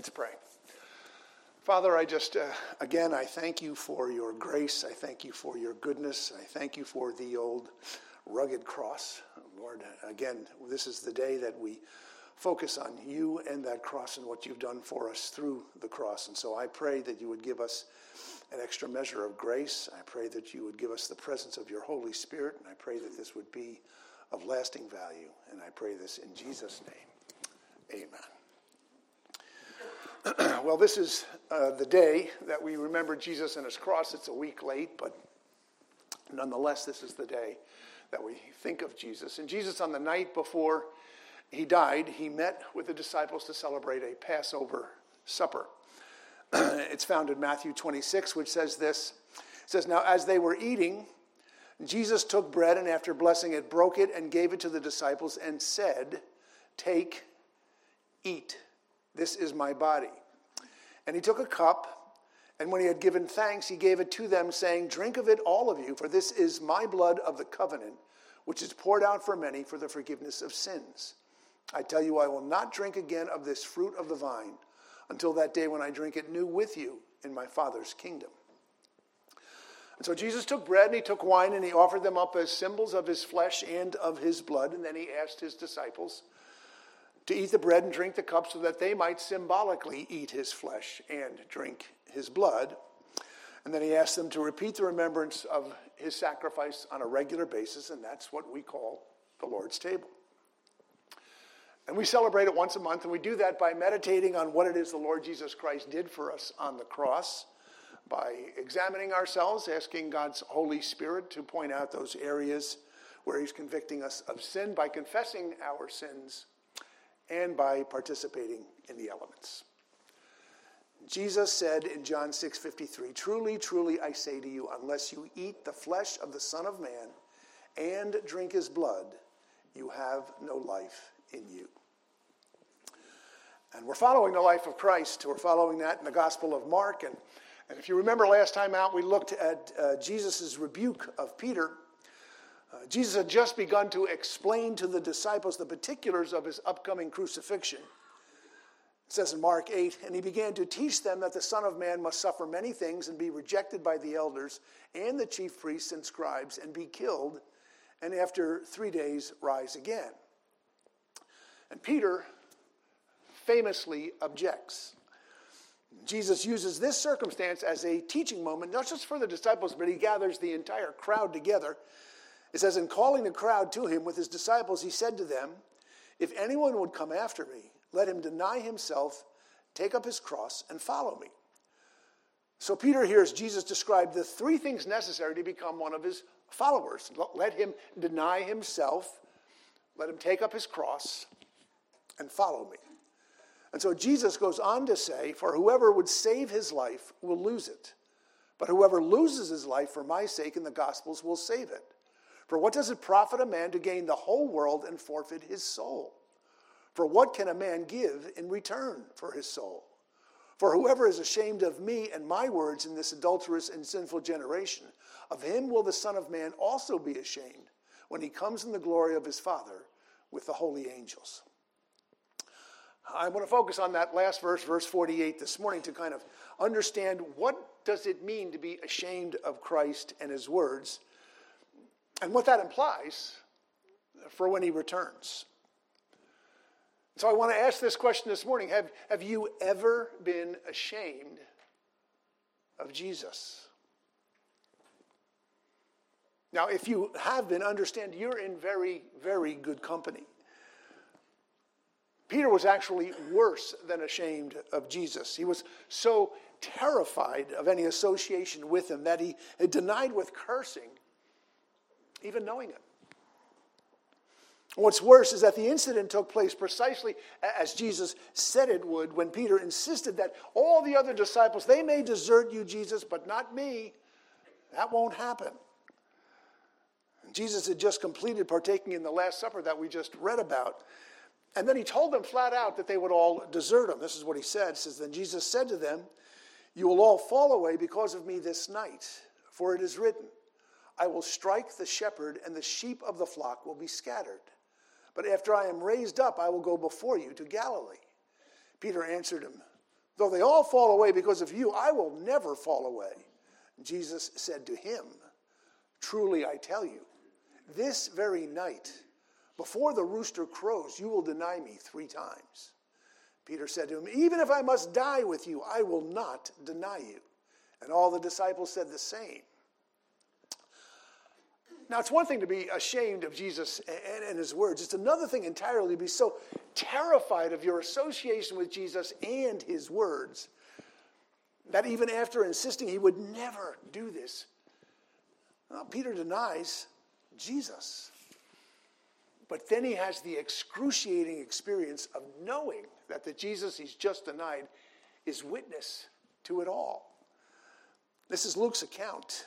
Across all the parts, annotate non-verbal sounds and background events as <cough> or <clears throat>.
Let's pray. Father, I just, uh, again, I thank you for your grace. I thank you for your goodness. I thank you for the old rugged cross. Lord, again, this is the day that we focus on you and that cross and what you've done for us through the cross. And so I pray that you would give us an extra measure of grace. I pray that you would give us the presence of your Holy Spirit. And I pray that this would be of lasting value. And I pray this in Jesus' name. Amen. <clears throat> well, this is uh, the day that we remember Jesus and his cross. It's a week late, but nonetheless, this is the day that we think of Jesus. And Jesus, on the night before he died, he met with the disciples to celebrate a Passover supper. <clears throat> it's found in Matthew 26, which says this. It says, Now as they were eating, Jesus took bread and after blessing it, broke it and gave it to the disciples and said, Take, eat. This is my body. And he took a cup, and when he had given thanks, he gave it to them, saying, Drink of it, all of you, for this is my blood of the covenant, which is poured out for many for the forgiveness of sins. I tell you, I will not drink again of this fruit of the vine until that day when I drink it new with you in my Father's kingdom. And so Jesus took bread and he took wine and he offered them up as symbols of his flesh and of his blood. And then he asked his disciples to eat the bread and drink the cup so that they might symbolically eat his flesh and drink his blood. And then he asked them to repeat the remembrance of his sacrifice on a regular basis, and that's what we call the Lord's table. And we celebrate it once a month, and we do that by meditating on what it is the Lord Jesus Christ did for us on the cross, by examining ourselves, asking God's Holy Spirit to point out those areas where He's convicting us of sin, by confessing our sins, and by participating in the elements. Jesus said in John 6:53, "Truly, truly I say to you, unless you eat the flesh of the Son of Man and drink his blood, you have no life in you." And we're following the life of Christ. We're following that in the Gospel of Mark. And, and if you remember last time out, we looked at uh, Jesus' rebuke of Peter. Uh, Jesus had just begun to explain to the disciples the particulars of his upcoming crucifixion. It says in Mark 8, and he began to teach them that the Son of Man must suffer many things and be rejected by the elders and the chief priests and scribes and be killed, and after three days rise again. And Peter famously objects. Jesus uses this circumstance as a teaching moment, not just for the disciples, but he gathers the entire crowd together. It says, In calling the crowd to him with his disciples, he said to them, If anyone would come after me, let him deny himself, take up his cross, and follow me. So Peter hears Jesus describe the three things necessary to become one of his followers. Let him deny himself, let him take up his cross, and follow me. And so Jesus goes on to say, For whoever would save his life will lose it. But whoever loses his life for my sake in the Gospels will save it. For what does it profit a man to gain the whole world and forfeit his soul? For what can a man give in return for his soul? For whoever is ashamed of me and my words in this adulterous and sinful generation, of him will the Son of Man also be ashamed when he comes in the glory of his Father with the holy angels. I want to focus on that last verse, verse 48 this morning to kind of understand what does it mean to be ashamed of Christ and his words and what that implies for when he returns. So I want to ask this question this morning. Have, have you ever been ashamed of Jesus? Now, if you have been, understand you're in very, very good company. Peter was actually worse than ashamed of Jesus. He was so terrified of any association with him that he denied with cursing, even knowing it. What's worse is that the incident took place precisely as Jesus said it would when Peter insisted that all the other disciples, they may desert you, Jesus, but not me. That won't happen. Jesus had just completed partaking in the Last Supper that we just read about. And then he told them flat out that they would all desert him. This is what he said. He says, Then Jesus said to them, You will all fall away because of me this night, for it is written, I will strike the shepherd, and the sheep of the flock will be scattered. But after I am raised up, I will go before you to Galilee. Peter answered him, Though they all fall away because of you, I will never fall away. Jesus said to him, Truly I tell you, this very night, before the rooster crows, you will deny me three times. Peter said to him, Even if I must die with you, I will not deny you. And all the disciples said the same. Now, it's one thing to be ashamed of Jesus and, and, his words. It's another thing entirely to be so terrified of your association with Jesus and his words that even after insisting he would never do this, well, Peter denies Jesus. But then he has the excruciating experience of knowing that the Jesus he's just denied is witness to it all. This is Luke's account.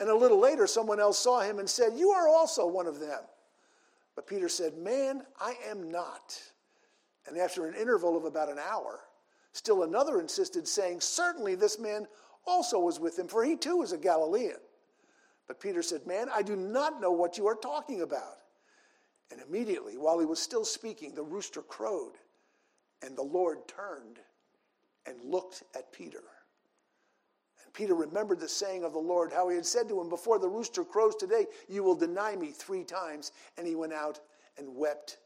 And a little later, someone else saw him and said, You are also one of them. But Peter said, Man, I am not. And after an interval of about an hour, still another insisted, saying, Certainly this man also was with him, for he too was a Galilean. But Peter said, Man, I do not know what you are talking about. And immediately, while he was still speaking, the rooster crowed, and the Lord turned and looked at Peter. Peter remembered the saying of the Lord, how he had said to him, Before the rooster crows today, you will deny me three times. And he went out and wept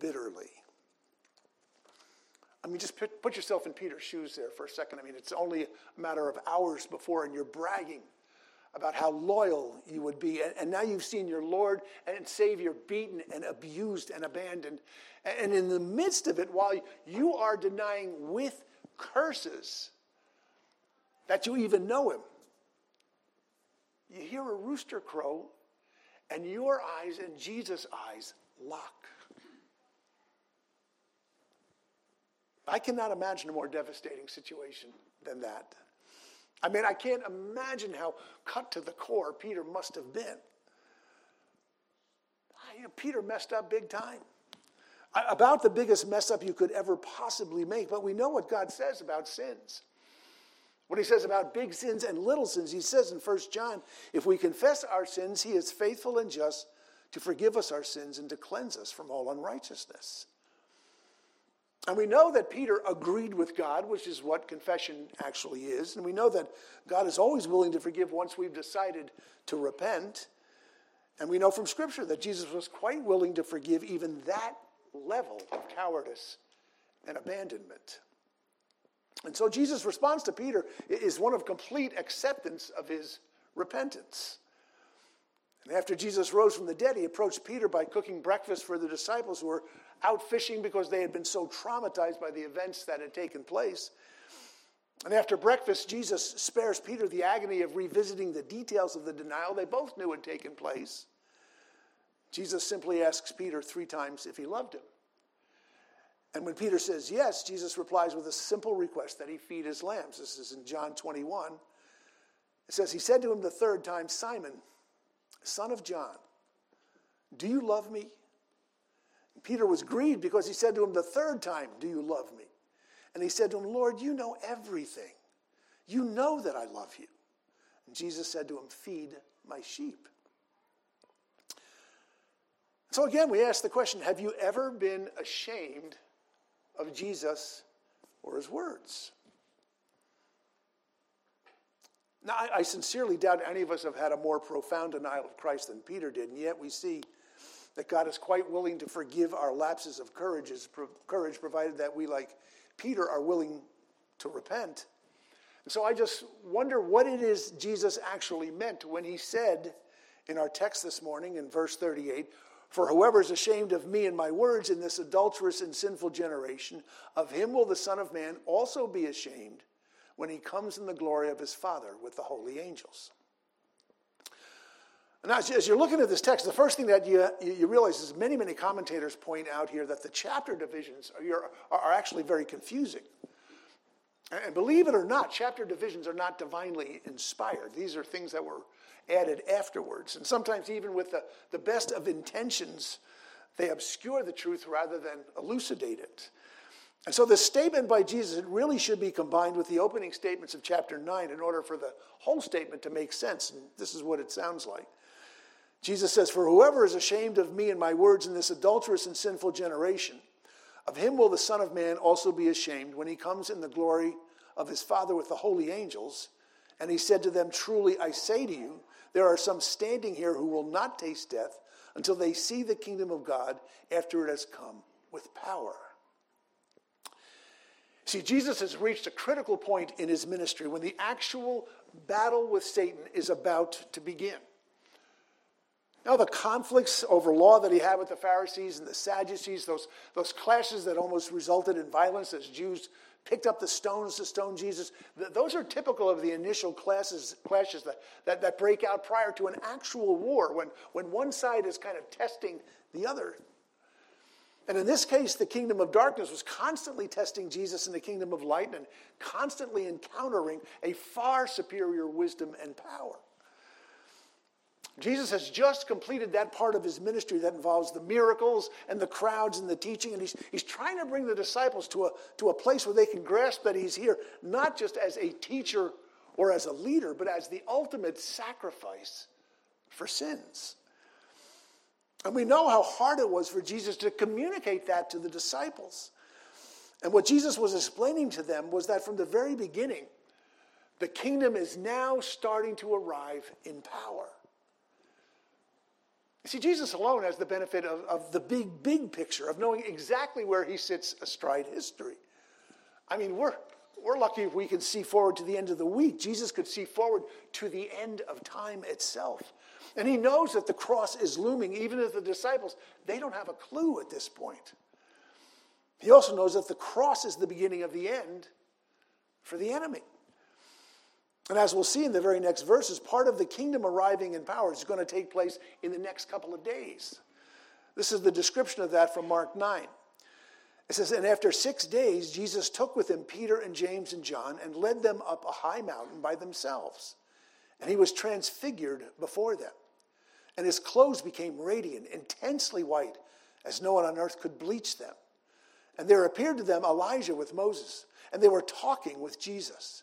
bitterly. I mean, just put yourself in Peter's shoes there for a second. I mean, it's only a matter of hours before, and you're bragging about how loyal you would be. And, now you've seen your Lord and Savior beaten and abused and abandoned. And in the midst of it, while you are denying with curses, that you even know him. You hear a rooster crow, and your eyes and Jesus' eyes lock. I cannot imagine a more devastating situation than that. I mean, I can't imagine how cut to the core Peter must have been. Ah, you know, Peter messed up big time. About the biggest mess up you could ever possibly make, but we know what God says about sins. What he says about big sins and little sins, he says in 1 John, if we confess our sins, he is faithful and just to forgive us our sins and to cleanse us from all unrighteousness. And we know that Peter agreed with God, which is what confession actually is. And we know that God is always willing to forgive once we've decided to repent. And we know from Scripture that Jesus was quite willing to forgive even that level of cowardice and abandonment. And so Jesus' response to Peter is one of complete acceptance of his repentance. And after Jesus rose from the dead, he approached Peter by cooking breakfast for the disciples who were out fishing because they had been so traumatized by the events that had taken place. And after breakfast, Jesus spares Peter the agony of revisiting the details of the denial they both knew had taken place. Jesus simply asks Peter three times if he loved him. And when Peter says yes, Jesus replies with a simple request that he feed his lambs. This is in John 21. It says, He said to him the third time, Simon, son of John, do you love me? And Peter was grieved because he said to him the third time, Do you love me? And he said to him, Lord, you know everything. You know that I love you. And Jesus said to him, Feed my sheep. So again, we ask the question Have you ever been ashamed of Jesus or his words. Now, I, I, sincerely doubt any of us have had a more profound denial of Christ than Peter did, and yet we see that God is quite willing to forgive our lapses of courage, courage provided that we, like Peter, are willing to repent. And so I just wonder what it is Jesus actually meant when he said in our text this morning in verse 38 for whoever is ashamed of me and my words in this adulterous and sinful generation, of him will the Son of Man also be ashamed when he comes in the glory of his Father with the holy angels. Now, as you're looking at this text, the first thing that you, you realize is many, many commentators point out here that the chapter divisions are, are actually very confusing. And believe it or not, chapter divisions are not divinely inspired. These are things that were added afterwards. And sometimes, even with the, the best of intentions, they obscure the truth rather than elucidate it. And so, the statement by Jesus, it really should be combined with the opening statements of chapter 9 in order for the whole statement to make sense. And this is what it sounds like. Jesus says, For whoever is ashamed of me and my words in this adulterous and sinful generation, of him will the Son of Man also be ashamed when he comes in the glory of his Father with the holy angels. And he said to them, Truly I say to you, there are some standing here who will not taste death until they see the kingdom of God after it has come with power. See, Jesus has reached a critical point in his ministry when the actual battle with Satan is about to begin. Now, the conflicts over law that he had with the Pharisees and the Sadducees, those, those clashes that almost resulted in violence as Jews picked up the stones to stone Jesus, those are typical of the initial classes, clashes that, that, that break out prior to an actual war when, when one side is kind of testing the other. And in this case, the kingdom of darkness was constantly testing Jesus in the kingdom of light and constantly encountering a far superior wisdom and power. Jesus has just completed that part of his ministry that involves the miracles and the crowds and the teaching. And he's, he's trying to bring the disciples to a, to a place where they can grasp that he's here, not just as a teacher or as a leader, but as the ultimate sacrifice for sins. And we know how hard it was for Jesus to communicate that to the disciples. And what Jesus was explaining to them was that from the very beginning, the kingdom is now starting to arrive in power. See, Jesus alone has the benefit of, of the big, big picture, of knowing exactly where he sits astride history. I mean, we're, we're lucky if we can see forward to the end of the week. Jesus could see forward to the end of time itself. And he knows that the cross is looming, even as the disciples, they don't have a clue at this point. He also knows that the cross is the beginning of the end for the enemy. And as we'll see in the very next verses, part of the kingdom arriving in power is going to take place in the next couple of days. This is the description of that from Mark 9. It says, And after six days, Jesus took with him Peter and James and John and led them up a high mountain by themselves. And he was transfigured before them. And his clothes became radiant, intensely white, as no one on earth could bleach them. And there appeared to them Elijah with Moses, and they were talking with Jesus.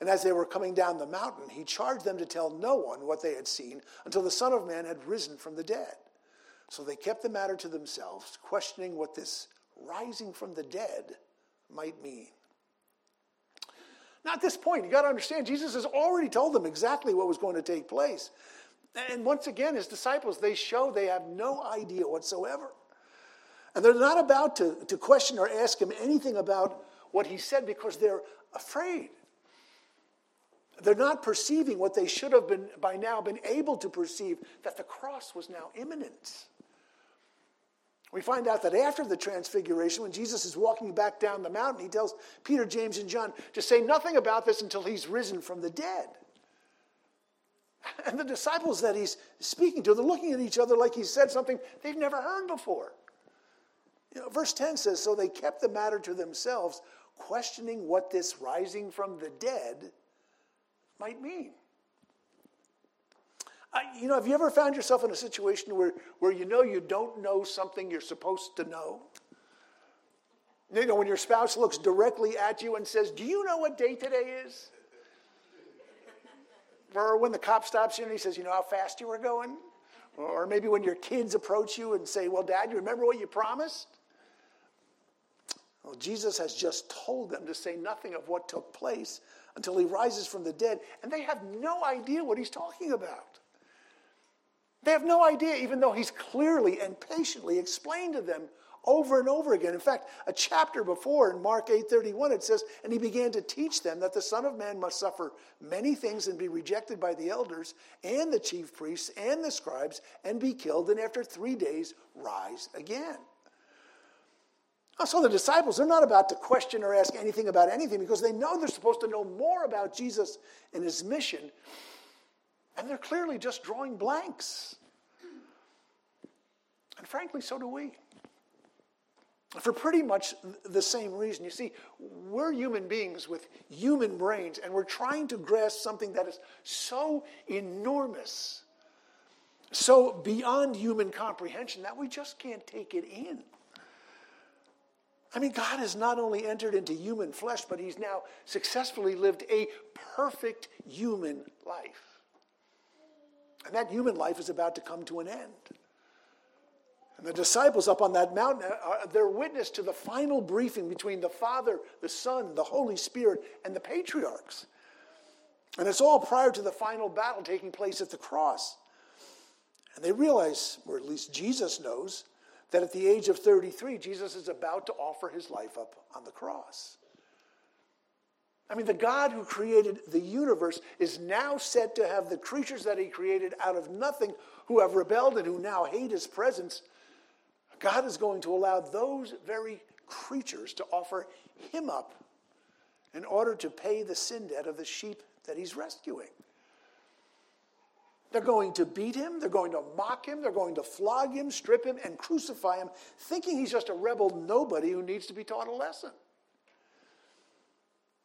And as they were coming down the mountain, he charged them to tell no one what they had seen until the Son of Man had risen from the dead. So they kept the matter to themselves, questioning what this rising from the dead might mean. Now, at this point, you got to understand, Jesus has already told them exactly what was going to take place. And once again, his disciples, they show they have no idea whatsoever. And they're not about to, to question or ask him anything about what he said because they're afraid. They're not perceiving what they should have been by now been able to perceive that the cross was now imminent. We find out that after the transfiguration, when Jesus is walking back down the mountain, he tells Peter, James, and John to say nothing about this until he's risen from the dead. <laughs> And the disciples that he's speaking to, they're looking at each other like he said something they've never heard before. You know, verse 10 says, So they kept the matter to themselves, questioning what this rising from the dead might mean. You know, have you ever found yourself in a situation where, where you know you don't know something you're supposed to know? You know, when your spouse looks directly at you and says, Do you know what day today is? Or when the cop stops you and he says, You know how fast you were going? Or maybe when your kids approach you and say, Well, Dad, you remember what you promised? Well, Jesus has just told them to say nothing of what took place until he rises from the dead, and they have no idea what he's talking about. They have no idea, even though he's clearly and patiently explained to them over and over again. In fact, a chapter before in Mark 8:31 it says, "And he began to teach them that the Son of Man must suffer many things and be rejected by the elders and the chief priests and the scribes and be killed and after 3 days rise again." Oh, so the disciples, they're not about to question or ask anything about anything because they know they're supposed to know more about Jesus and his mission. And they're clearly just drawing blanks. And frankly, so do we. For pretty much the same reason. You see, we're human beings with human brains, and we're trying to grasp something that is so enormous, so beyond human comprehension that we just can't take it in. I mean, God has not only entered into human flesh, but He's now successfully lived a perfect human life. And that human life is about to come to an end. And the disciples up on that mountain uh, uh, are their witness to the final briefing between the Father, the Son, the Holy Spirit, and the patriarchs. And it's all prior to the final battle taking place at the cross. And they realize, or at least Jesus knows, that at the age of 33, Jesus is about to offer his life up on the cross. I mean, the God who created the universe is now said to have the creatures that he created out of nothing who have rebelled and who now hate his presence. God is going to allow those very creatures to offer him up in order to pay the sin debt of the sheep that he's rescuing. They're going to beat him, they're going to mock him, they're going to flog him, strip him, and crucify him, thinking he's just a rebel nobody who needs to be taught a lesson.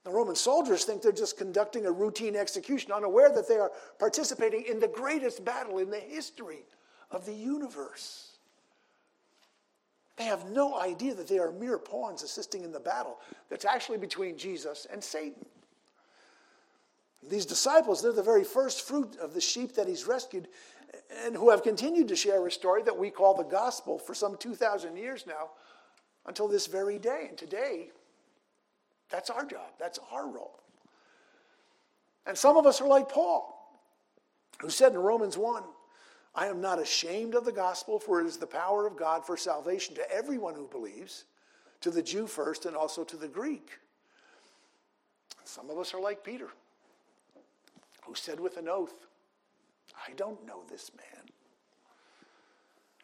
The Roman soldiers think they're just conducting a routine execution, unaware that they are participating in the greatest battle in the history of the universe. They have no idea that they are mere pawns assisting in the battle that's actually between Jesus and Satan. These disciples, they're the very first fruit of the sheep that he's rescued and who have continued to share a story that we call the gospel for some 2,000 years now until this very day. And today, that's our job, that's our role. And some of us are like Paul, who said in Romans 1 I am not ashamed of the gospel, for it is the power of God for salvation to everyone who believes, to the Jew first and also to the Greek. Some of us are like Peter who said with an oath, I don't know this man.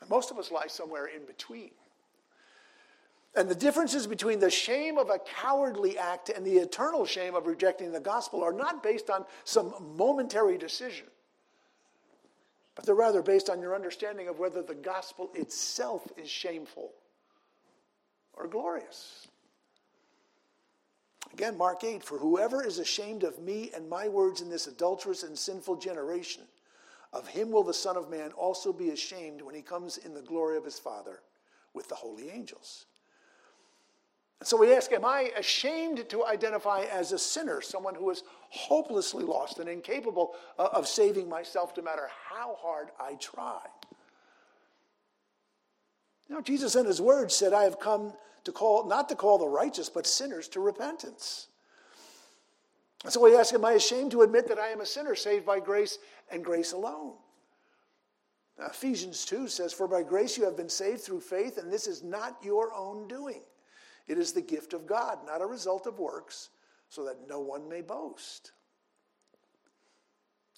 And most of us lie somewhere in between. And the differences between the shame of a cowardly act and the eternal shame of rejecting the gospel are not based on some momentary decision, but they're rather based on your understanding of whether the gospel itself is shameful or glorious. Again, Mark 8 For whoever is ashamed of me and my words in this adulterous and sinful generation, of him will the Son of Man also be ashamed when he comes in the glory of his Father with the holy angels. And so we ask Am I ashamed to identify as a sinner, someone who is hopelessly lost and incapable of saving myself no matter how hard I try? Now, Jesus in his words said, I have come to call, not to call the righteous, but sinners to repentance. And so we ask, Am I ashamed to admit that I am a sinner saved by grace and grace alone? Now, Ephesians 2 says, For by grace you have been saved through faith, and this is not your own doing. It is the gift of God, not a result of works, so that no one may boast.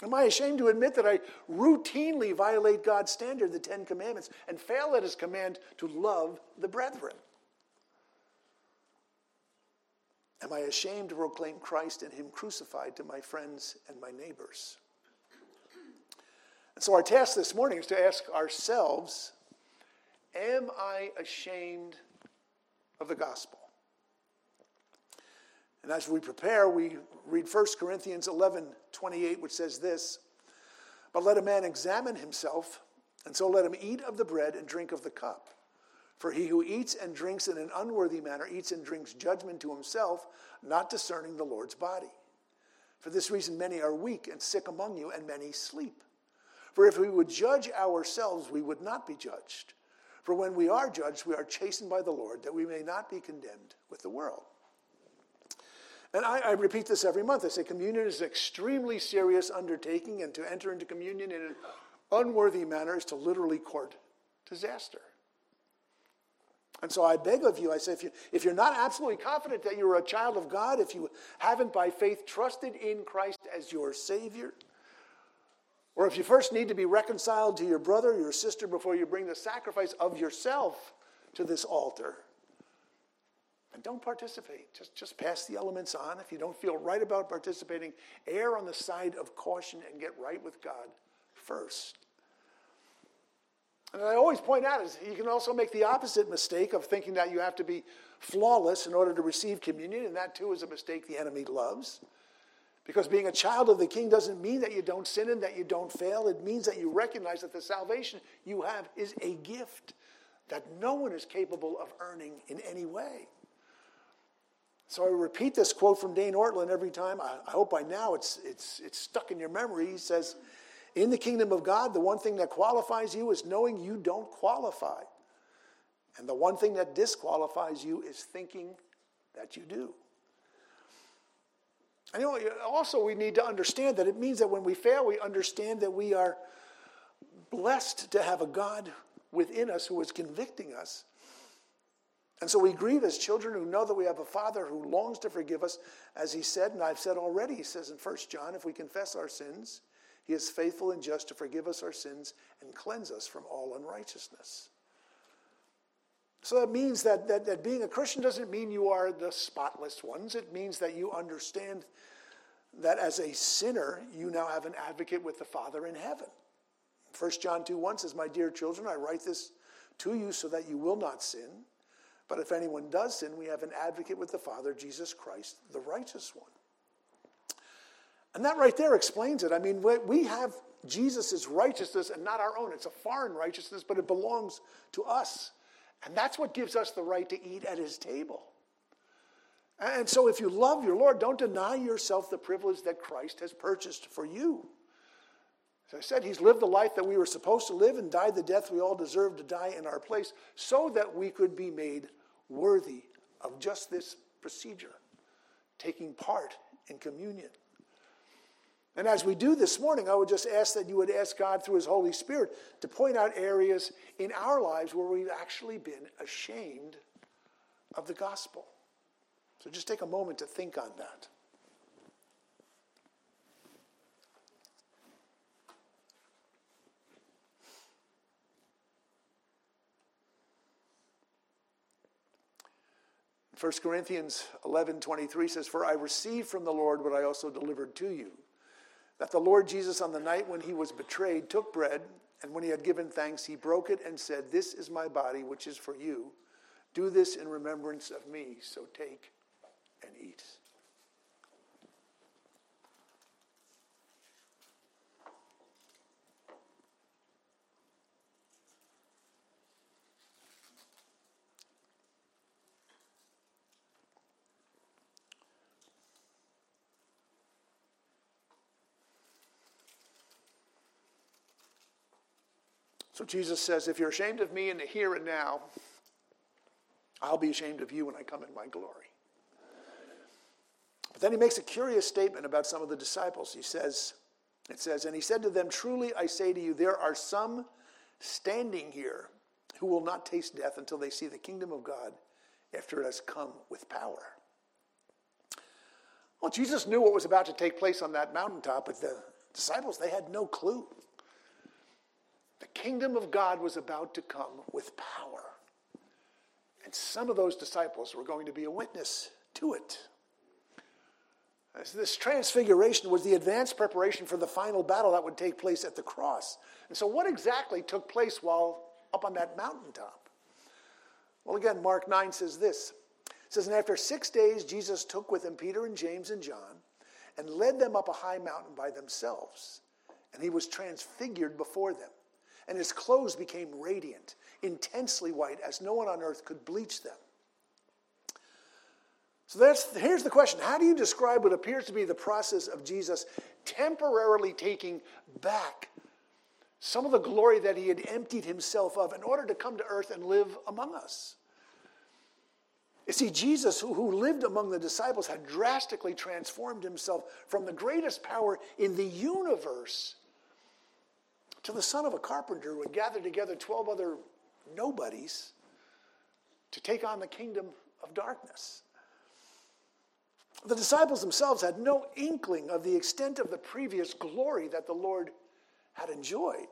Am I ashamed to admit that I routinely violate God's standard, the Ten Commandments, and fail at his command to love the brethren? Am I ashamed to proclaim Christ and Him crucified to my friends and my neighbors? And so, our task this morning is to ask ourselves Am I ashamed of the gospel? And as we prepare, we read 1 Corinthians 11 28, which says this But let a man examine himself, and so let him eat of the bread and drink of the cup. For he who eats and drinks in an unworthy manner eats and drinks judgment to himself, not discerning the Lord's body. For this reason, many are weak and sick among you, and many sleep. For if we would judge ourselves, we would not be judged. For when we are judged, we are chastened by the Lord, that we may not be condemned with the world. And I, I, repeat this every month. I say communion is an extremely serious undertaking, and to enter into communion in an unworthy manner is to literally court disaster. And so I beg of you, I say, if, you, if you're not absolutely confident that you're a child of God, if you haven't by faith trusted in Christ as your Savior, or if you first need to be reconciled to your brother or your sister before you bring the sacrifice of yourself to this altar, and don't participate. Just, just pass the elements on. If you don't feel right about participating, err on the side of caution and get right with God first. And I always point out is you can also make the opposite mistake of thinking that you have to be flawless in order to receive communion, and that too is a mistake the enemy loves. Because being a child of the king doesn't mean that you don't sin and that you don't fail. It means that you recognize that the salvation you have is a gift that no one is capable of earning in any way. So I repeat this quote from Dane Ortlund every time. I, hope by now it's, it's, it's stuck in your memory. He says, In the kingdom of God, the one thing that qualifies you is knowing you don't qualify. And the one thing that disqualifies you is thinking that you do. And also, we need to understand that it means that when we fail, we understand that we are blessed to have a God within us who is convicting us and so we grieve as children who know that we have a Father who longs to forgive us, as he said, and I've said already, he says in 1 John, if we confess our sins, he is faithful and just to forgive us our sins and cleanse us from all unrighteousness. So that means that, that, that being a Christian doesn't mean you are the spotless ones. It means that you understand that as a sinner, you now have an advocate with the Father in heaven. 1 John 2 1 says, My dear children, I write this to you so that you will not sin. But if anyone does sin, we have an advocate with the Father, Jesus Christ, the righteous one. And that right there explains it. I mean, we have Jesus' righteousness and not our own. It's a foreign righteousness, but it belongs to us. And that's what gives us the right to eat at his table. And so, if you love your Lord, don't deny yourself the privilege that Christ has purchased for you. As I said, he's lived the life that we were supposed to live and died the death we all deserve to die in our place so that we could be made worthy of just this procedure, taking part in communion. And as we do this morning, I would just ask that you would ask God through His Holy Spirit to point out areas in our lives where we've actually been ashamed of the gospel. So just take a moment to think on that. 1 Corinthians 11 23 says, For I received from the Lord what I also delivered to you. That the Lord Jesus, on the night when he was betrayed, took bread, and when he had given thanks, he broke it and said, This is my body, which is for you. Do this in remembrance of me. So take and eat. So Jesus says, If you're ashamed of me in the here and now, I'll be ashamed of you when I come in my glory. But then he makes a curious statement about some of the disciples. He says, It says, And he said to them, Truly I say to you, there are some standing here who will not taste death until they see the kingdom of God after it has come with power. Well, Jesus knew what was about to take place on that mountaintop, but the disciples, they had no clue. The kingdom of God was about to come with power. And some of those disciples were going to be a witness to it. As this transfiguration was the advanced preparation for the final battle that would take place at the cross. And so, what exactly took place while up on that mountaintop? Well, again, Mark 9 says this. It says, And after six days, Jesus took with him Peter and James and John and led them up a high mountain by themselves. And he was transfigured before them and his clothes became radiant, intensely white, as no one on earth could bleach them. So that's, here's the question How do you describe what appears to be the process of Jesus temporarily taking back some of the glory that he had emptied himself of in order to come to earth and live among us? You see, Jesus, who, who lived among the disciples, had drastically transformed himself from the greatest power in the universe to the son of a carpenter who had gathered together 12 other nobodies to take on the kingdom of darkness. The disciples themselves had no inkling of the extent of the previous glory that the Lord had enjoyed.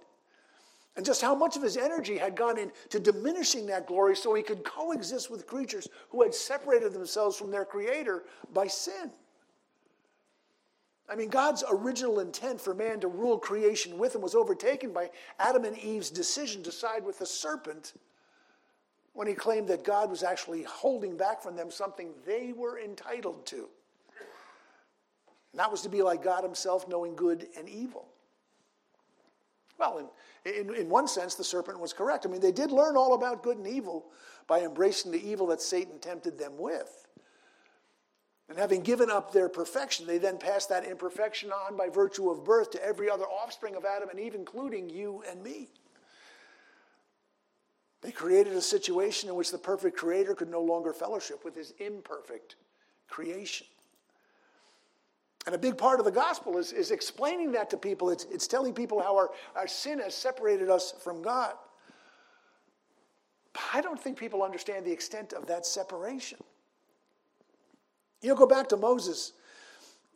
And just how much of his energy had gone into diminishing that glory so he could coexist with creatures who had separated themselves from their creator by sin. I mean, God's original intent for man to rule creation with him was overtaken by Adam and Eve's decision to side with the serpent when he claimed that God was actually holding back from them something they were entitled to. And that was to be like God himself, knowing good and evil. Well, in, in, in, one sense, the serpent was correct. I mean, they did learn all about good and evil by embracing the evil that Satan tempted them with. And having given up their perfection, they then passed that imperfection on by virtue of birth to every other offspring of Adam and Eve, including you and me. They created a situation in which the perfect creator could no longer fellowship with his imperfect creation. And a big part of the gospel is, is explaining that to people. It's, it's telling people how our, our sin has separated us from God. But I don't think people understand the extent of that separation. You go back to Moses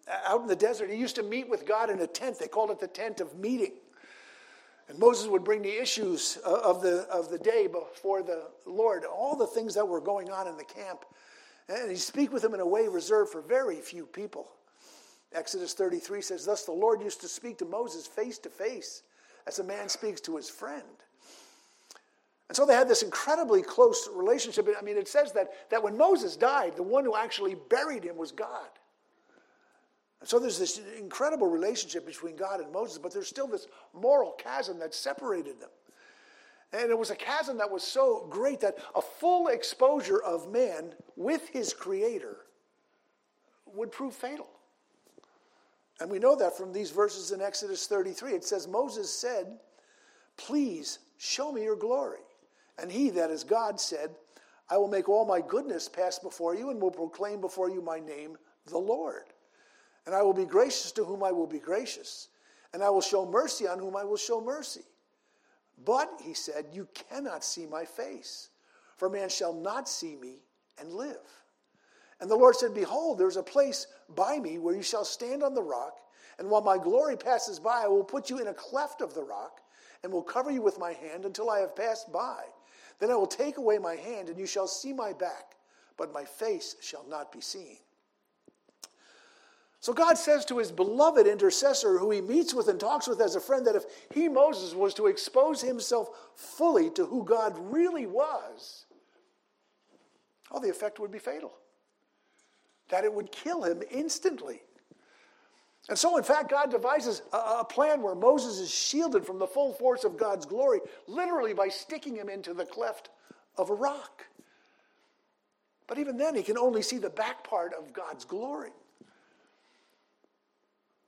uh, out in the desert. He used to meet with God in a tent. They called it the tent of meeting. And Moses would bring the issues uh, of the, of the day before the Lord, all the things that were going on in the camp. And he'd speak with him in a way reserved for very few people. Exodus 33 says, Thus the Lord used to speak to Moses face to face as a man speaks to his friend. And so they had this incredibly close relationship. I mean, it says that, that when Moses died, the one who actually buried him was God. And so there's this incredible relationship between God and Moses, but there's still this moral chasm that separated them. And it was a chasm that was so great that a full exposure of man with his creator would prove fatal. And we know that from these verses in Exodus 33. It says, Moses said, Please show me your glory. And he, that is God, said, I will make all my goodness pass before you and will proclaim before you my name, the Lord. And I will be gracious to whom I will be gracious, and I will show mercy on whom I will show mercy. But, he said, you cannot see my face, for man shall not see me and live. And the Lord said, Behold, there is a place by me where you shall stand on the rock, and while my glory passes by, I will put you in a cleft of the rock, and will cover you with my hand until I have passed by. Then I will take away my hand, and you shall see my back, but my face shall not be seen. So God says to his beloved intercessor, who he meets with and talks with as a friend, that if he, Moses, was to expose himself fully to who God really was, oh, the effect would be fatal that it would kill him instantly. And so, in fact, God devises a, a, plan where Moses is shielded from the full force of God's glory, literally by sticking him into the cleft of a rock. But even then, he can only see the back part of God's glory.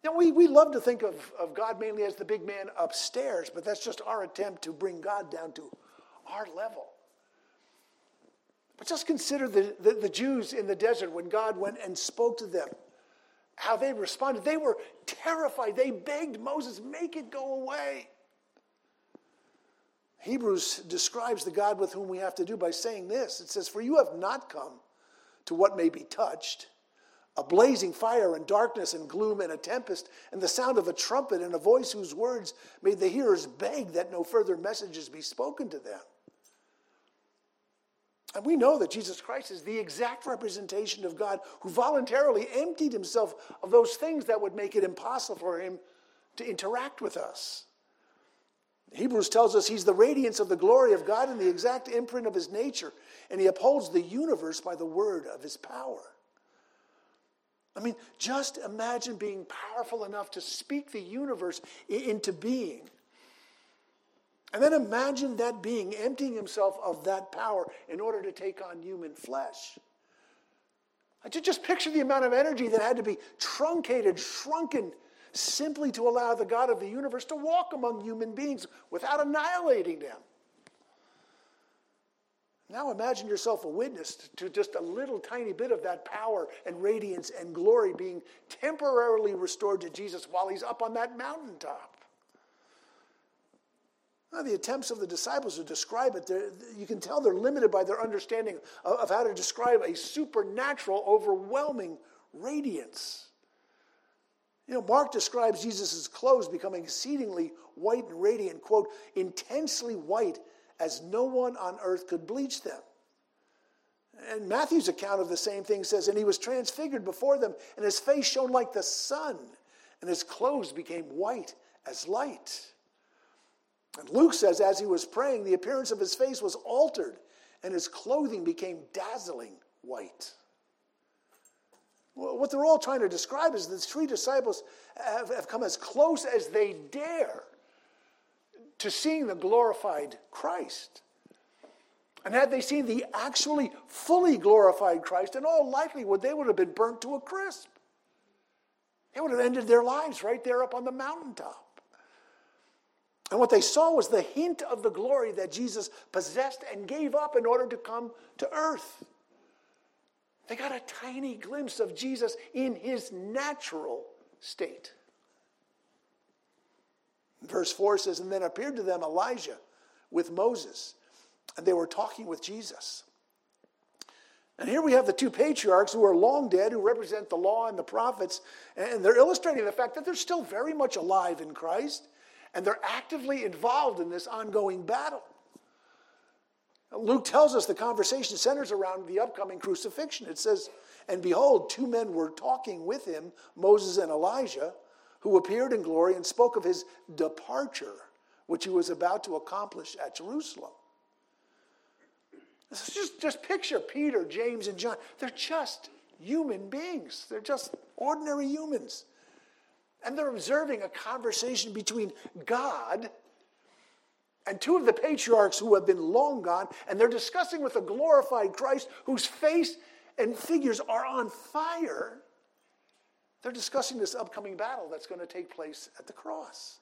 Now, we, we love to think of, of God mainly as the big man upstairs, but that's just our attempt to bring God down to our level. But just consider the, the, the, Jews in the desert when God went and spoke to them, how they responded. They were terrified. They begged Moses, make it go away. Hebrews describes the God with whom we have to do by saying this it says, For you have not come to what may be touched a blazing fire and darkness and gloom and a tempest, and the sound of a trumpet and a voice whose words made the hearers beg that no further messages be spoken to them. And we know that Jesus Christ is the exact representation of God who voluntarily emptied himself of those things that would make it impossible for him to interact with us. Hebrews tells us he's the radiance of the glory of God and the exact imprint of his nature, and he upholds the universe by the word of his power. I mean, just imagine being powerful enough to speak the universe into being. And then imagine that being emptying himself of that power in order to take on human flesh. I just picture the amount of energy that had to be truncated, shrunken, simply to allow the God of the universe to walk among human beings without annihilating them. Now imagine yourself a witness to just a little tiny bit of that power and radiance and glory being temporarily restored to Jesus while he's up on that mountaintop. The attempts of the disciples to describe it, you can tell they're limited by their understanding of, of how to describe a supernatural, overwhelming radiance. You know, Mark describes Jesus' clothes becoming exceedingly white and radiant, quote, intensely white as no one on earth could bleach them. And Matthew's account of the same thing says, And he was transfigured before them, and his face shone like the sun, and his clothes became white as light. And Luke says, as he was praying, the appearance of his face was altered, and his clothing became dazzling white. What they're all trying to describe is that the three disciples have, have come as close as they dare to seeing the glorified Christ. And had they seen the actually fully glorified Christ, in all likelihood, they would have been burnt to a crisp. They would have ended their lives right there up on the mountaintop. And what they saw was the hint of the glory that Jesus possessed and gave up in order to come to earth. They got a tiny glimpse of Jesus in his natural state. Verse 4 says, And then appeared to them Elijah with Moses, and they were talking with Jesus. And here we have the two patriarchs who are long dead, who represent the law and the prophets, and they're illustrating the fact that they're still very much alive in Christ, and they're actively involved in this ongoing battle. Luke tells us the conversation centers around the upcoming crucifixion. It says, And behold, two men were talking with him, Moses and Elijah, who appeared in glory and spoke of his departure, which he was about to accomplish at Jerusalem. Just, just picture Peter, James, and John. They're just human beings, they're just ordinary humans. And they're observing a conversation between God and two of the patriarchs who have been long gone, and they're discussing with a glorified Christ whose face and figures are on fire. They're discussing this upcoming battle that's going to take place at the cross.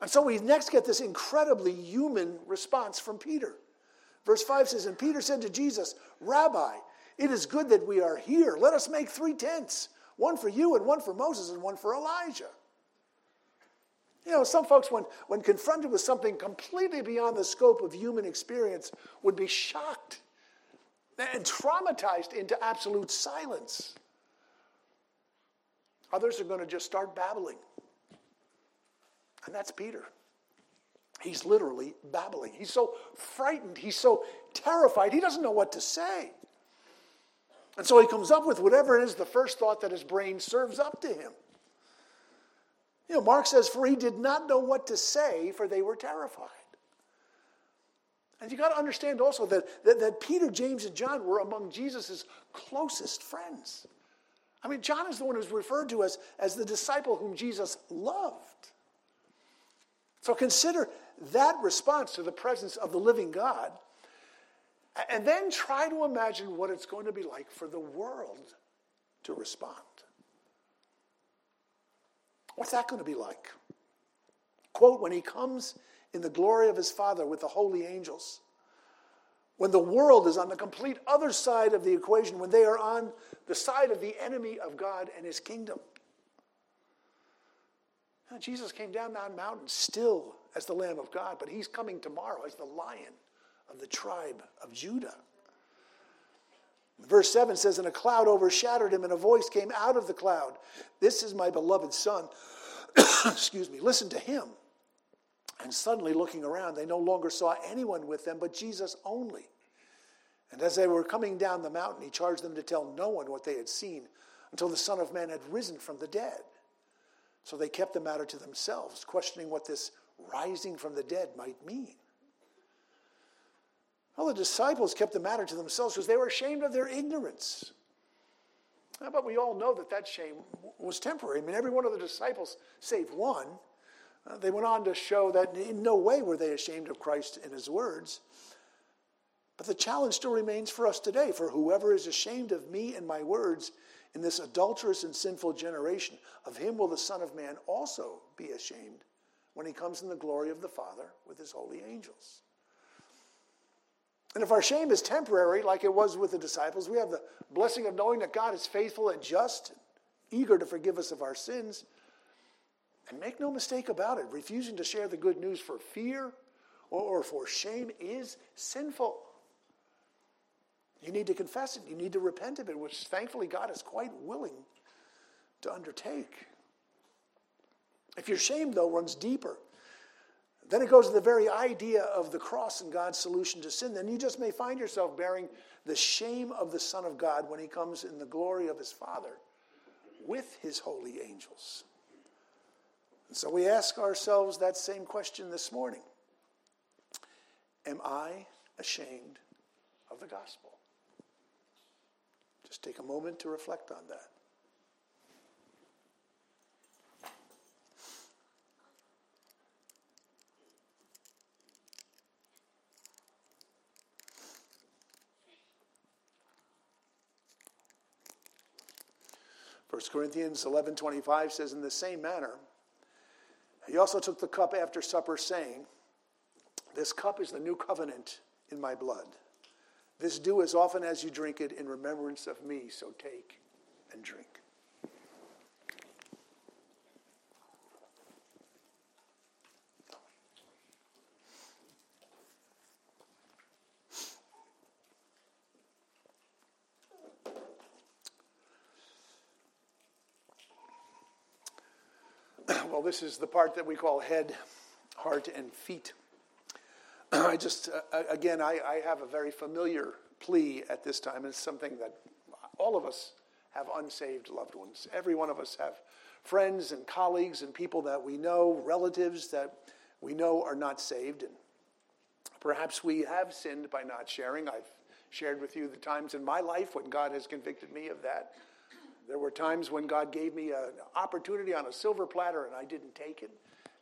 And so we next get this incredibly human response from Peter. Verse 5 says, And Peter said to Jesus, Rabbi, it is good that we are here. Let us make three tents one for you, and one for Moses, and one for Elijah. You know, some folks, when, when confronted with something completely beyond the scope of human experience, would be shocked and traumatized into absolute silence. Others are going to just start babbling. And that's Peter. He's literally babbling. He's so frightened. He's so terrified. He doesn't know what to say. And so he comes up with whatever it is the first thought that his brain serves up to him. You know, Mark says, For he did not know what to say, for they were terrified. And you got to understand also that, that, that, Peter, James, and John were among Jesus' closest friends. I mean, John is the one who's referred to as, as the disciple whom Jesus loved. So consider that response to the presence of the living God. And then try to imagine what it's going to be like for the world to respond. What's that going to be like? Quote, when he comes in the glory of his Father with the holy angels, when the world is on the complete other side of the equation, when they are on the side of the enemy of God and his kingdom. Now, Jesus came down that mountain still as the Lamb of God, but he's coming tomorrow as the lion of the tribe of Judah. Verse 7 says, And a cloud overshadowed him, and a voice came out of the cloud This is my beloved Son. <coughs> Excuse me, listen to him. And suddenly, looking around, they no longer saw anyone with them but Jesus only. And as they were coming down the mountain, he charged them to tell no one what they had seen until the Son of Man had risen from the dead. So they kept the matter to themselves, questioning what this rising from the dead might mean. Well, the disciples kept the matter to themselves because they were ashamed of their ignorance. But we all know that that shame was temporary. I mean, every one of the disciples, save one, uh, they went on to show that in no way were they ashamed of Christ and his words. But the challenge still remains for us today for whoever is ashamed of me and my words in this adulterous and sinful generation, of him will the Son of Man also be ashamed when he comes in the glory of the Father with his holy angels. And if our shame is temporary, like it was with the disciples, we have the blessing of knowing that God is faithful and just, eager to forgive us of our sins. And make no mistake about it, refusing to share the good news for fear or for shame is sinful. You need to confess it. You need to repent of it, which thankfully God is quite willing to undertake. If your shame, though, runs deeper, then it goes to the very idea of the cross and God's solution to sin. Then you just may find yourself bearing the shame of the Son of God when he comes in the glory of his Father with his holy angels. And so we ask ourselves that same question this morning Am I ashamed of the gospel? Just take a moment to reflect on that. 1 Corinthians 11:25 says in the same manner he also took the cup after supper saying this cup is the new covenant in my blood. This do as often as you drink it in remembrance of me so take and drink well, this is the part that we call head, heart, and feet. <clears throat> I just, uh, again, I, I, have a very familiar plea at this time. It's something that all of us have unsaved loved ones. Every one of us have friends and colleagues and people that we know, relatives that we know are not saved. And perhaps we have sinned by not sharing. I've shared with you the times in my life when God has convicted me of that. There were times when God gave me an opportunity on a silver platter and I didn't take it.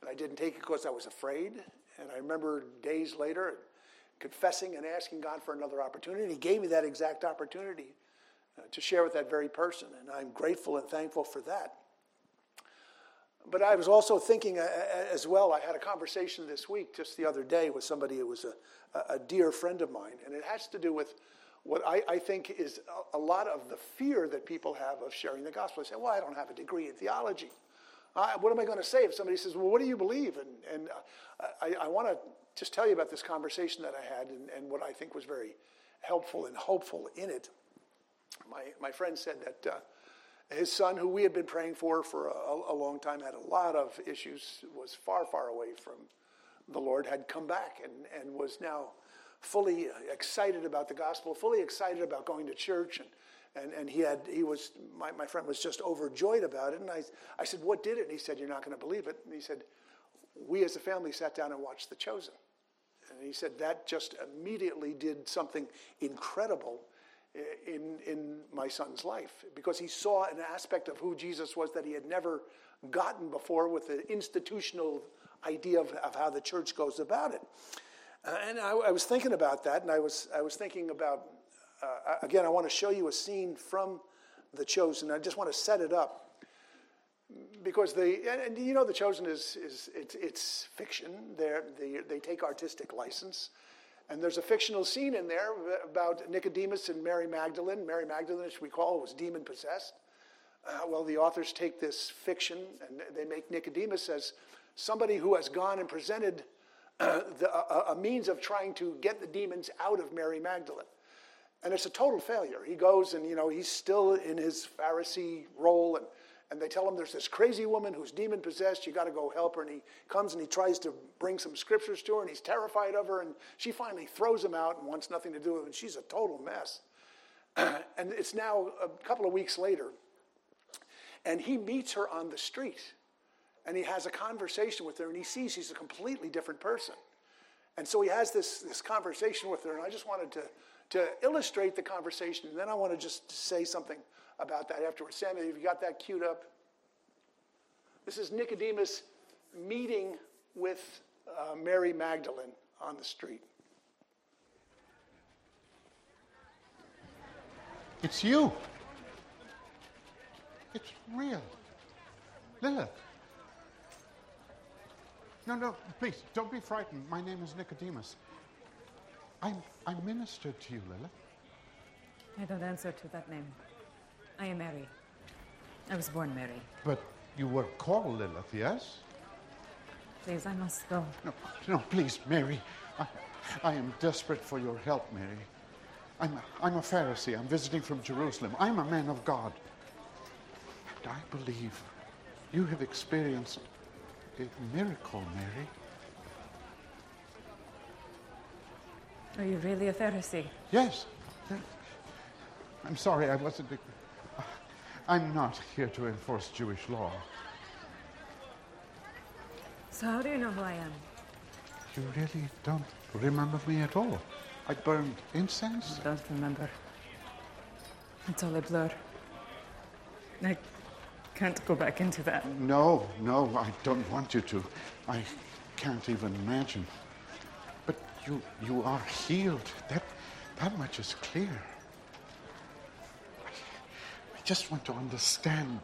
And I didn't take it because I was afraid. And I remember days later confessing and asking God for another opportunity. He gave me that exact opportunity uh, to share with that very person. And I'm grateful and thankful for that. But I was also thinking uh, as well, I had a conversation this week, just the other day, with somebody who was a, a dear friend of mine. And it has to do with what I, I, think is a, a, lot of the fear that people have of sharing the gospel. They say, well, I don't have a degree in theology. What am I going to say if somebody says, well, what do you believe? And, and uh, I, I want to just tell you about this conversation that I had and, and, what I think was very helpful and hopeful in it. My, my friend said that uh, his son, who we had been praying for for a, a long time, had a lot of issues, was far, far away from the Lord, had come back and, and was now fully excited about the gospel, fully excited about going to church. And, and, and he had, he was, my, my friend was just overjoyed about it. And I, I said, what did it? And he said, you're not going to believe it. And he said, we as a family sat down and watched The Chosen. And he said that just immediately did something incredible in, in my son's life because he saw an aspect of who Jesus was that he had never gotten before with the institutional idea of, of how the church goes about it. Uh, and I, I, was thinking about that, and I was, I was thinking about, uh, again, I want to show you a scene from The Chosen. I just want to set it up. Because the, and, and you know, The Chosen is, is it's, it's fiction. They're, they, they take artistic license. And there's a fictional scene in there about Nicodemus and Mary Magdalene. Mary Magdalene, as we call, was demon possessed. Uh, well, the authors take this fiction and they make Nicodemus as somebody who has gone and presented <clears throat> the, a, a means of trying to get the demons out of Mary Magdalene. And it's a total failure. He goes and, you know, he's still in his Pharisee role and, and they tell him there's this crazy woman who's demon possessed. You got to go help her. And he comes and he tries to bring some scriptures to her, and he's terrified of her. And she finally throws him out and wants nothing to do with him. And she's a total mess. <clears throat> and it's now a couple of weeks later, and he meets her on the street and he has a conversation with her and he sees she's a completely different person. And so he has this, this conversation with her, and I just wanted to, to illustrate the conversation, and then I want to just say something about that afterwards. Sammy, have you got that queued up? This is Nicodemus meeting with uh, Mary Magdalene on the street. It's you. It's real. Lilith. No, no, please, don't be frightened. My name is Nicodemus. I'm, I ministered to you, Lilith. I don't answer to that name. I am Mary. I was born Mary. But You were called Lilith, yes? Please, I must go. No, no, please, Mary. I, I am desperate for your help, Mary. I'm a, I'm a Pharisee. I'm visiting from Jerusalem. I'm a man of God. And I believe you have experienced a miracle, Mary. Are you really a Pharisee? Yes. yes. I'm sorry, I wasn't. I'm not here to enforce Jewish law. So how do you know who I am? You really don't remember me at all. I burned incense. I don't remember. It's all a blur. I can't go back into that. No, no, I don't want you to. I can't even imagine. But you, you are healed. That, that much is clear. I, I just want to understand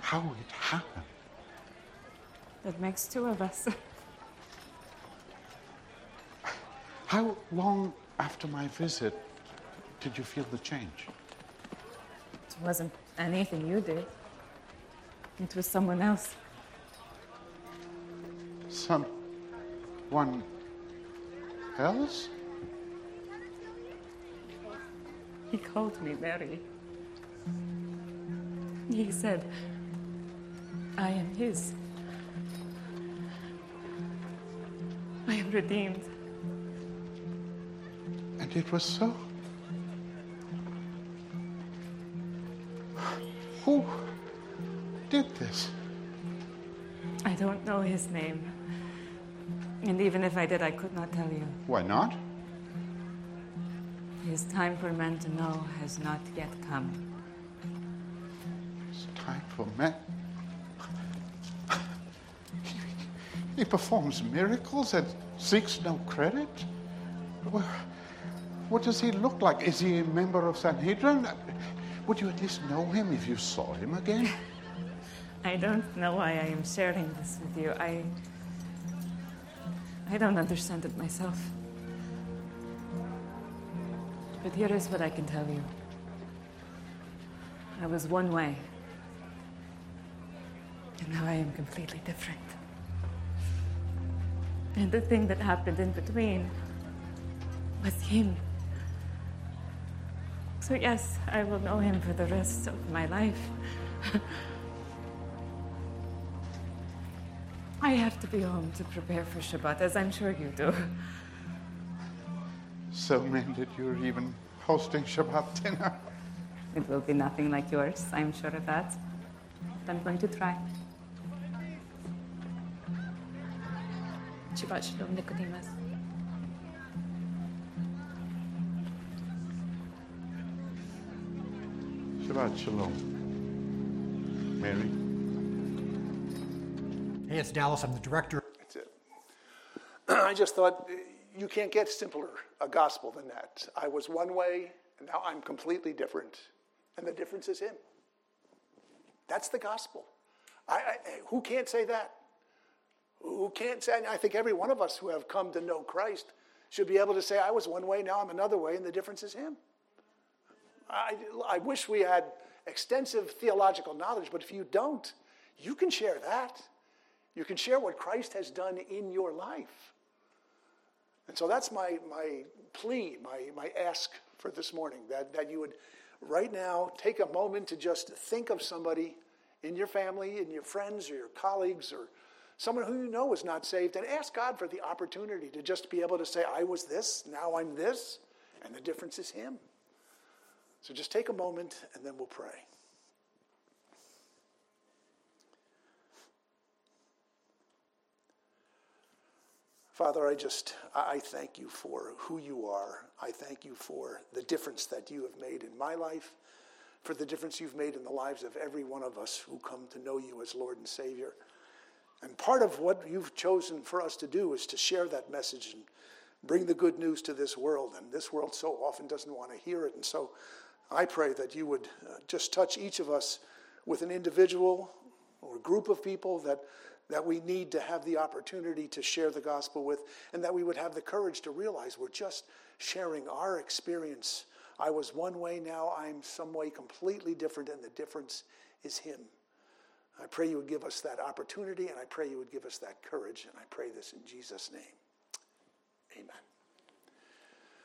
how it happened. That makes two of us. <laughs> How long after my visit did you feel the change? It wasn't anything you did. It was someone else. Someone else? He called me Mary. He said, I am his. I am redeemed. And it was so? Who did this? I don't know his name. And even if I did, I could not tell you. Why not? His time for men to know has not yet come. It's time for men. He, he performs miracles and seeks no credit? Well, what does he look like? Is he a member of Sanhedrin? Would you at least know him if you saw him again? I don't know why I am sharing this with you. I. I don't understand it myself. But here is what I can tell you I was one way, and now I am completely different. And the thing that happened in between was him. So, yes, I will know him for the rest of my life. <laughs> to be home to prepare for Shabbat, as I'm sure you do. So, man, that you're even hosting Shabbat dinner. It will be nothing like yours, I'm sure of that. But I'm going to try. Shabbat Shalom, Nicodemus. Shabbat Shalom. Mary? Hey, it's Dallas. I'm the director. That's it. <clears throat> I just thought uh, you can't get simpler a gospel than that. I was one way, and now I'm completely different, and the difference is Him. That's the gospel. I, I, who can't say that? Who can't say? I think every one of us who have come to know Christ should be able to say, I was one way, now I'm another way, and the difference is Him. I, I wish we had extensive theological knowledge, but if you don't, you can share that. You can share what Christ has done in your life. And so that's my, my plea, my, my ask for this morning that, that you would right now take a moment to just think of somebody in your family, in your friends, or your colleagues, or someone who you know is not saved, and ask God for the opportunity to just be able to say, I was this, now I'm this, and the difference is Him. So just take a moment and then we'll pray. Father, I just, I thank you for who you are. I thank you for the difference that you have made in my life, for the difference you've made in the lives of every one of us who come to know you as Lord and Savior. And part of what you've chosen for us to do is to share that message and bring the good news to this world. And this world so often doesn't want to hear it. And so I pray that you would uh, just touch each of us with an individual or group of people that, that we need to have the opportunity to share the gospel with, and that we would have the courage to realize we're just sharing our experience. I was one way, now I'm some way completely different, and the difference is Him. I pray you would give us that opportunity, and I pray you would give us that courage, and I pray this in Jesus' name. Amen.